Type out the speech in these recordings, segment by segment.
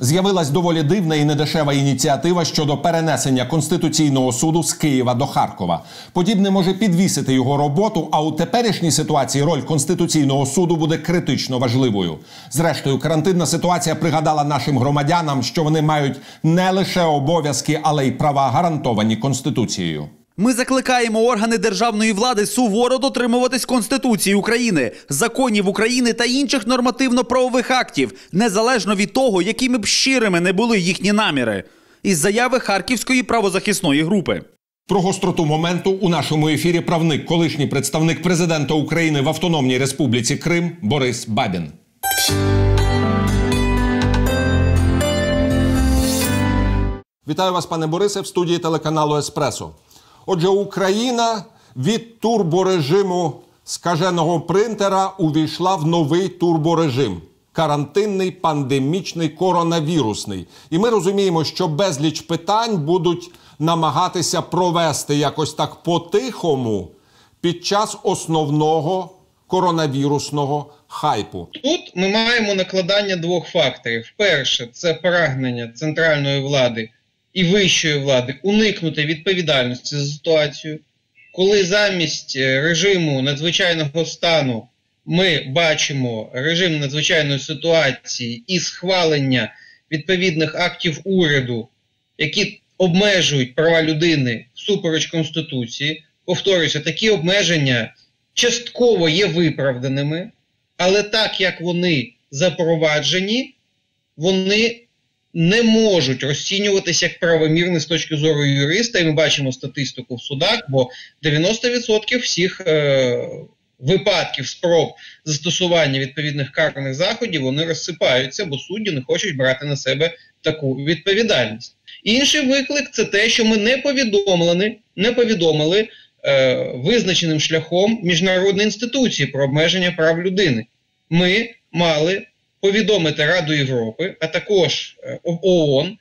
З'явилась доволі дивна і недешева ініціатива щодо перенесення конституційного суду з Києва до Харкова. Подібне може підвісити його роботу. А у теперішній ситуації роль конституційного суду буде критично важливою. Зрештою, карантинна ситуація пригадала нашим громадянам, що вони мають не лише обов'язки, але й права гарантовані конституцією. Ми закликаємо органи державної влади суворо дотримуватись Конституції України, законів України та інших нормативно-правових актів, незалежно від того, якими б щирими не були їхні наміри. Із заяви Харківської правозахисної групи. Про гостроту моменту у нашому ефірі правник, колишній представник президента України в Автономній Республіці Крим Борис Бабін. Вітаю вас, пане Борисе, в студії телеканалу Еспресо. Отже, Україна від турборежиму скаженого принтера увійшла в новий турборежим карантинний, пандемічний, коронавірусний. І ми розуміємо, що безліч питань будуть намагатися провести якось так по-тихому під час основного коронавірусного хайпу. Тут ми маємо накладання двох факторів: перше це прагнення центральної влади і вищої влади уникнути відповідальності за ситуацію, коли замість е, режиму надзвичайного стану ми бачимо режим надзвичайної ситуації і схвалення відповідних актів уряду, які обмежують права людини всупереч Конституції, повторюся, такі обмеження частково є виправданими, але так як вони запроваджені, вони не можуть розцінюватися як правомірні з точки зору юриста, і ми бачимо статистику в судах, бо 90% всіх е, випадків спроб застосування відповідних карних заходів вони розсипаються, бо судді не хочуть брати на себе таку відповідальність. Інший виклик це те, що ми не повідомлені, не повідомили е, визначеним шляхом міжнародної інституції про обмеження прав людини. Ми мали повідомити Раду Європи, а також е, ООН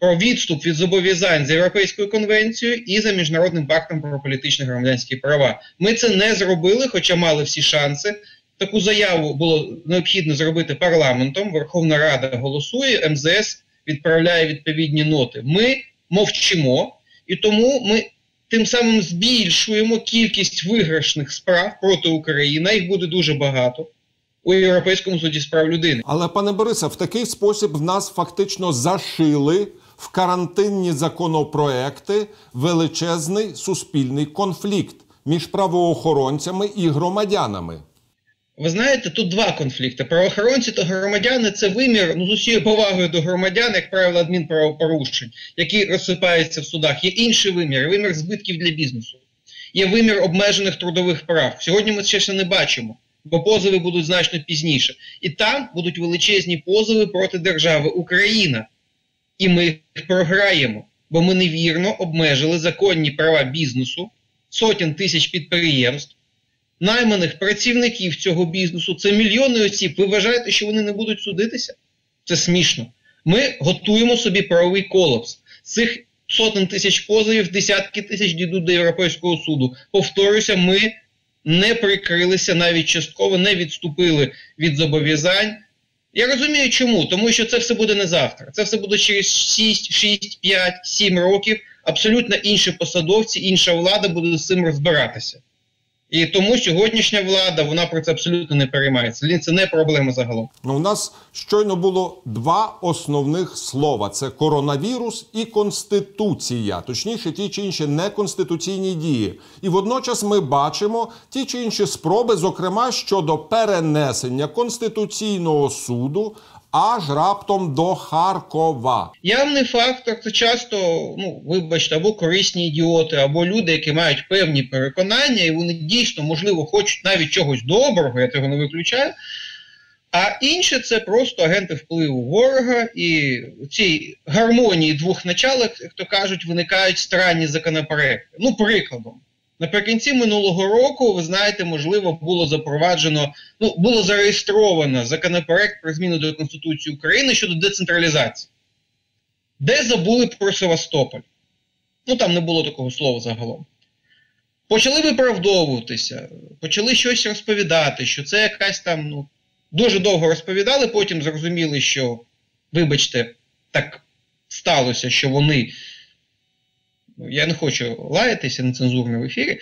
про відступ від зобов'язань з Європейською конвенцією і за міжнародним пактом про політичні громадянські права. Ми це не зробили, хоча мали всі шанси. Таку заяву було необхідно зробити парламентом. Верховна Рада голосує, МЗС відправляє відповідні ноти. Ми мовчимо, і тому ми тим самим збільшуємо кількість виграшних справ проти України. Їх буде дуже багато у Європейському суді з прав людини. Але пане Борисе, в такий спосіб в нас фактично зашили в карантинні законопроекти величезний суспільний конфлікт між правоохоронцями і громадянами. Ви знаєте, тут два конфлікти. Правоохоронці та громадяни це вимір ну, з усією повагою до громадян, як правило, адмінправопорушень, які розсипаються в судах. Є інший вимір вимір збитків для бізнесу. Є вимір обмежених трудових прав. Сьогодні ми ще не бачимо бо позови будуть значно пізніше. І там будуть величезні позови проти держави Україна. І ми їх програємо, бо ми невірно обмежили законні права бізнесу, сотень тисяч підприємств, найманих працівників цього бізнесу. Це мільйони осіб. Ви вважаєте, що вони не будуть судитися? Це смішно. Ми готуємо собі правовий колапс. З цих сотень тисяч позовів, десятки тисяч дійдуть до Європейського суду. Повторюся, ми не прикрилися навіть частково, не відступили від зобов'язань. Я розумію, чому, тому що це все буде не завтра. Це все буде через 6, 6, 5, 7 років. Абсолютно інші посадовці, інша влада буде з цим розбиратися. І тому сьогоднішня влада вона про це абсолютно не переймається. Це не проблема загалом. Ну, у нас щойно було два основних слова: це коронавірус і конституція, точніше, ті чи інші неконституційні дії. І водночас ми бачимо ті чи інші спроби, зокрема щодо перенесення конституційного суду аж раптом до Харкова. Явний фактор це часто, ну вибачте, або корисні ідіоти, або люди, які мають певні переконання, і вони дійсно, можливо, хочуть навіть чогось доброго, я цього не виключаю. А інше це просто агенти впливу ворога, і в цій гармонії двох началок, як то кажуть, виникають странні законопроекти. Ну, прикладом. Наприкінці минулого року, ви знаєте, можливо, було запроваджено, ну було зареєстровано законопроект про зміну до Конституції України щодо децентралізації, де забули про Севастополь. Ну там не було такого слова загалом. Почали виправдовуватися, почали щось розповідати, що це якась там, ну, дуже довго розповідали, потім зрозуміли, що вибачте, так сталося, що вони. Ну, я не хочу лаятися нецензурно в ефірі.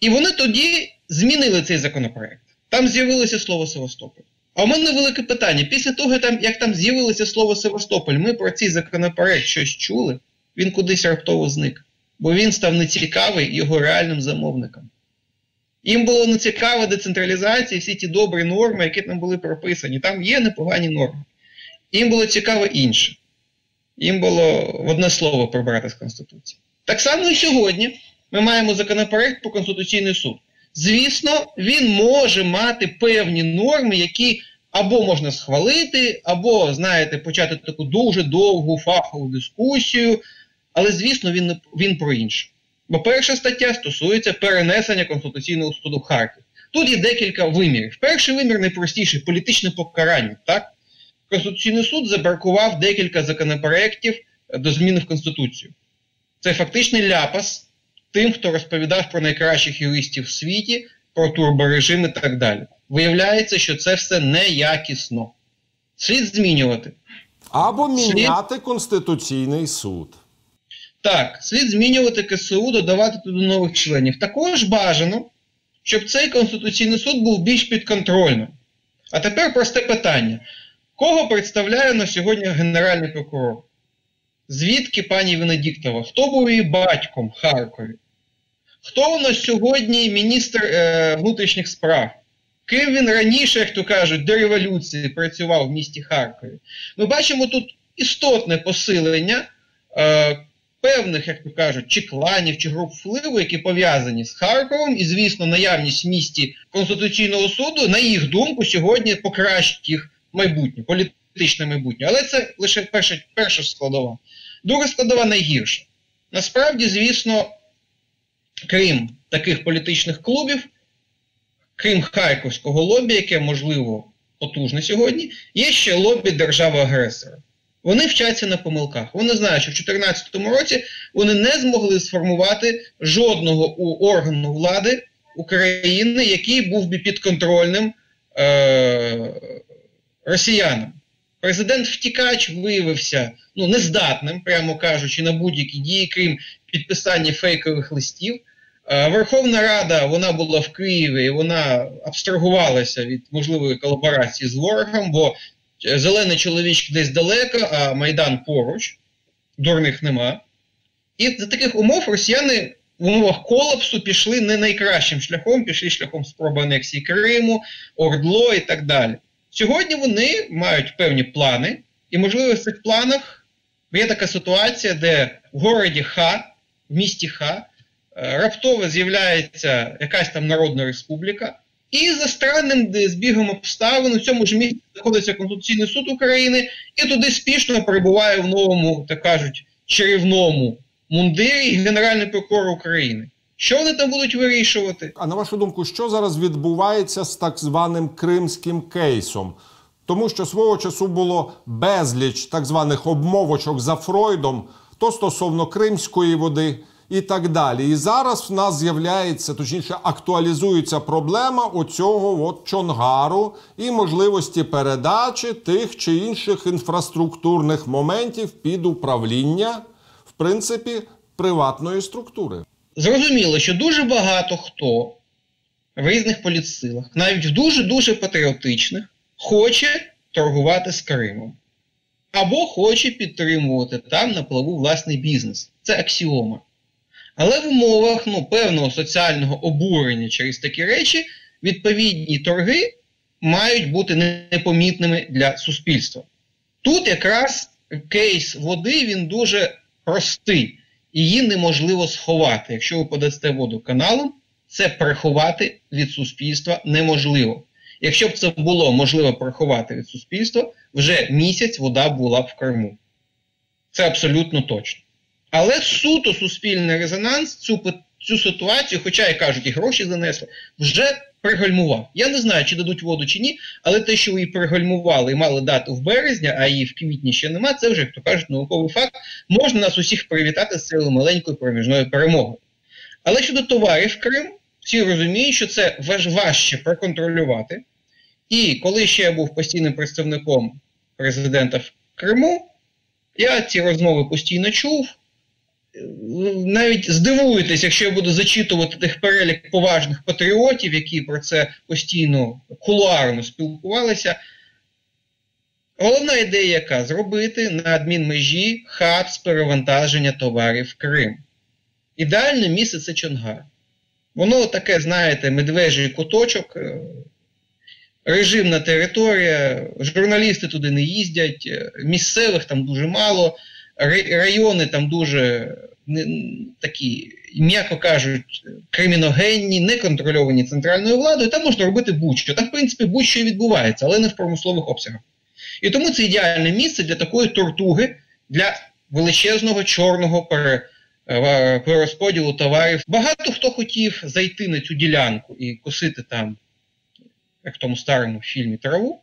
І вони тоді змінили цей законопроект. Там з'явилося слово Севастополь. А у мене велике питання: після того, як там з'явилося слово Севастополь, ми про цей законопроект щось чули, він кудись раптово зник. Бо він став нецікавий його реальним замовникам. Їм було нецікава децентралізація, всі ті добрі норми, які там були прописані. Там є непогані норми. Їм було цікаво інше. Їм було в одне слово прибрати з Конституції. Так само і сьогодні ми маємо законопроект про Конституційний суд. Звісно, він може мати певні норми, які або можна схвалити, або, знаєте, почати таку дуже довгу фахову дискусію. Але, звісно, він він про інше. Бо перша стаття стосується перенесення Конституційного суду в Харків. Тут є декілька вимірів. Перший вимір найпростіший політичне покарання. Так? Конституційний суд забракував декілька законопроєктів до зміни в Конституцію. Це фактичний ляпас тим, хто розповідав про найкращих юристів в світі, про турборежим і так далі. Виявляється, що це все неякісно. Слід змінювати. Або міняти слід... Конституційний суд. Так, слід змінювати КСУ, додавати туди нових членів. Також бажано, щоб цей Конституційний суд був більш підконтрольним. А тепер просте питання: кого представляє на сьогодні Генеральний прокурор? Звідки пані Венедіктова? Хто був її батьком в Харкові? Хто у нас сьогодні міністр е, внутрішніх справ? Ким він раніше, як то кажуть, до революції працював в місті Харкові? Ми бачимо тут істотне посилення е, певних, як то кажуть, чи кланів, чи груп впливу, які пов'язані з Харковом, і, звісно, наявність в місті Конституційного суду, на їх думку, сьогодні покращить їх майбутнє, політичне майбутнє. Але це лише перша, перша складова. Друга складова найгірша. Насправді, звісно, крім таких політичних клубів, крім Харківського лобі, яке можливо потужне сьогодні, є ще лобі держави-агресора. Вони вчаться на помилках. Вони знають, що в 2014 році вони не змогли сформувати жодного органу влади України, який був би підконтрольним е- росіянам. Президент Втікач виявився ну, нездатним, прямо кажучи, на будь-які дії, крім підписання фейкових листів. Е, Верховна Рада вона була в Києві, і вона абстрагувалася від можливої колаборації з ворогом, бо зелений чоловічок десь далеко, а Майдан поруч, дурних нема. І за таких умов росіяни в умовах колапсу пішли не найкращим шляхом, пішли шляхом спроби анексії Криму, Ордло і так далі. Сьогодні вони мають певні плани, і, можливо, в цих планах є така ситуація, де в городі Ха, в місті Ха, е, раптово з'являється якась там народна республіка. І за странним збігом обставин у цьому ж місці знаходиться Конституційний суд України і туди спішно перебуває в новому, так кажуть, чарівному мундирі Генеральний прокурор України. Що вони там будуть вирішувати? А на вашу думку, що зараз відбувається з так званим кримським кейсом? Тому що свого часу було безліч так званих обмовочок за Фройдом, то стосовно кримської води і так далі. І зараз в нас з'являється, точніше, актуалізується проблема оцього от чонгару і можливості передачі тих чи інших інфраструктурних моментів під управління, в принципі, приватної структури. Зрозуміло, що дуже багато хто в різних політсилах, навіть в дуже-дуже патріотичних, хоче торгувати з Кримом. Або хоче підтримувати там на плаву власний бізнес. Це аксіома. Але в умовах ну, певного соціального обурення через такі речі відповідні торги мають бути непомітними для суспільства. Тут якраз кейс води він дуже простий, її неможливо сховати. Якщо ви подасте воду каналом, це приховати від суспільства неможливо. Якщо б це було можливо приховати від суспільства, вже місяць вода була б в Криму. Це абсолютно точно. Але суто суспільний резонанс цю цю ситуацію, хоча і кажуть, і гроші занесли, вже пригальмував. Я не знаю, чи дадуть воду чи ні, але те, що її пригальмували і мали дати в березня, а її в квітні ще нема, це вже, як то кажуть, науковий факт. Можна нас усіх привітати з цією маленькою проміжною перемогою. Але щодо товарів Крим, всі розуміють, що це важче проконтролювати. І коли ще я був постійним представником президента в Криму. Я ці розмови постійно чув. Навіть здивуєтесь, якщо я буду зачитувати тих перелік поважних патріотів, які про це постійно кулуарно спілкувалися. Головна ідея, яка зробити на адмінмежі хаб з перевантаження товарів в Крим. Ідеальне місце це Чонгар. Воно таке, знаєте, медвежий куточок, е, режимна територія, журналісти туди не їздять, е, місцевих там дуже мало, райони там дуже такі, м'яко кажуть, криміногенні, не контрольовані центральною владою, там можна робити будь-що. Там, в принципі, будь-що відбувається, але не в промислових обсягах. І тому це ідеальне місце для такої тортуги, для величезного чорного е, перерозподілу товарів. Багато хто хотів зайти на цю ділянку і косити там, як в тому старому фільмі траву.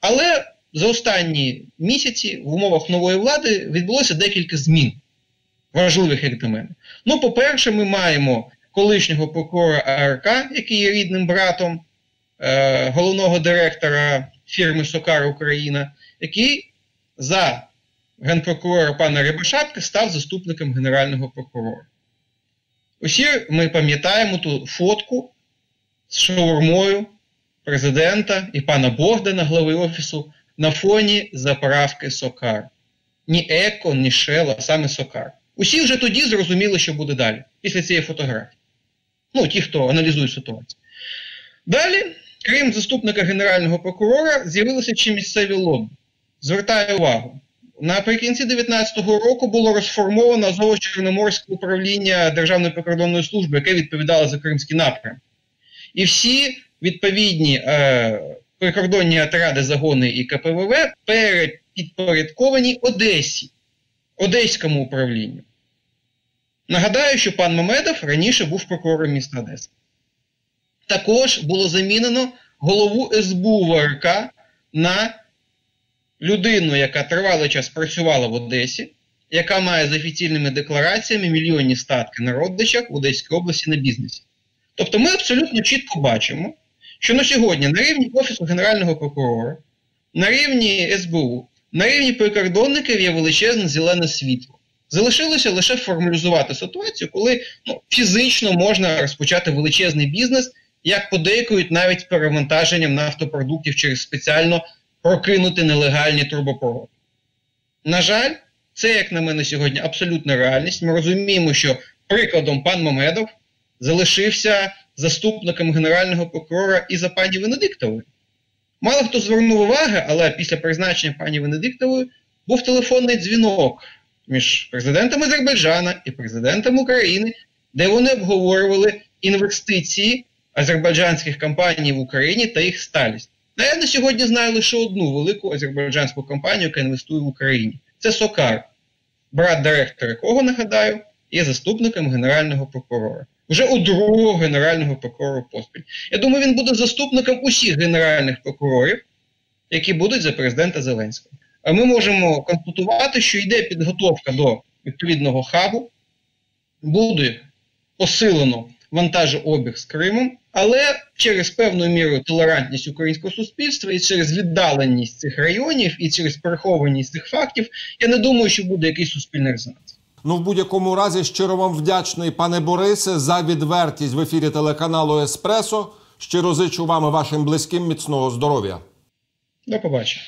Але за останні місяці в умовах нової влади відбулося декілька змін, важливих як для мене. Ну, по-перше, ми маємо колишнього прокурора АРК, який є рідним братом е, головного директора фірми Сокар Україна, який за генпрокурора пана Рябошапки став заступником Генерального прокурора. Усі ми пам'ятаємо ту фотку з шаурмою президента і пана Богдана, глави Офісу, на фоні заправки Сокар. Ні Еко, ні Шел, а саме Сокар. Усі вже тоді зрозуміли, що буде далі, після цієї фотографії. Ну, ті, хто аналізує ситуацію. Далі Крім заступника Генерального прокурора, з'явилися чи місцеві лобі. Звертаю увагу. Наприкінці 2019 року було розформовано Азово-Чорноморське управління Державної прикордонної служби, яке відповідало за Кримський напрям. І всі відповідні е, прикордонні отряди, загони і КПВВ перепідпорядковані Одесі, Одеському управлінню. Нагадаю, що пан Мамедов раніше був прокурором міста Одеси. Також було замінено голову СБУ ВРК на людину, яка тривалий час працювала в Одесі, яка має з офіційними деклараціями мільйонні статки на родичах в Одеській області на бізнесі. Тобто ми абсолютно чітко бачимо, що на сьогодні на рівні Офісу Генерального прокурора, на рівні СБУ, на рівні прикордонників є величезне зелене світло. Залишилося лише формалізувати ситуацію, коли ну, фізично можна розпочати величезний бізнес як подейкують навіть перевантаженням нафтопродуктів через спеціально прокинути нелегальні трубопроводи. На жаль, це, як на мене, сьогодні абсолютна реальність. Ми розуміємо, що прикладом пан Мамедов залишився заступником Генерального прокурора і за пані Венедиктовою. Мало хто звернув уваги, але після призначення пані Венедиктової був телефонний дзвінок між президентом Азербайджана і президентом України, де вони обговорювали інвестиції азербайджанських компаній в Україні та їх сталість. А я на сьогодні знаю лише одну велику азербайджанську компанію, яка інвестує в Україні. Це Сокар, брат директора якого, нагадаю, є заступником Генерального прокурора. Вже у другого генерального прокурора поспіль. Я думаю, він буде заступником усіх генеральних прокурорів, які будуть за президента Зеленського. А ми можемо констатувати, що йде підготовка до відповідного хабу, буде посилено вантажообіг з Кримом, але через певну міру толерантність українського суспільства і через віддаленість цих районів і через перехованість цих фактів, я не думаю, що буде якийсь суспільний резонанс. Ну, в будь-якому разі, щиро вам вдячний, пане Борисе, за відвертість в ефірі телеканалу Еспресо. Щиро зичу вам і вашим близьким міцного здоров'я. До побачення.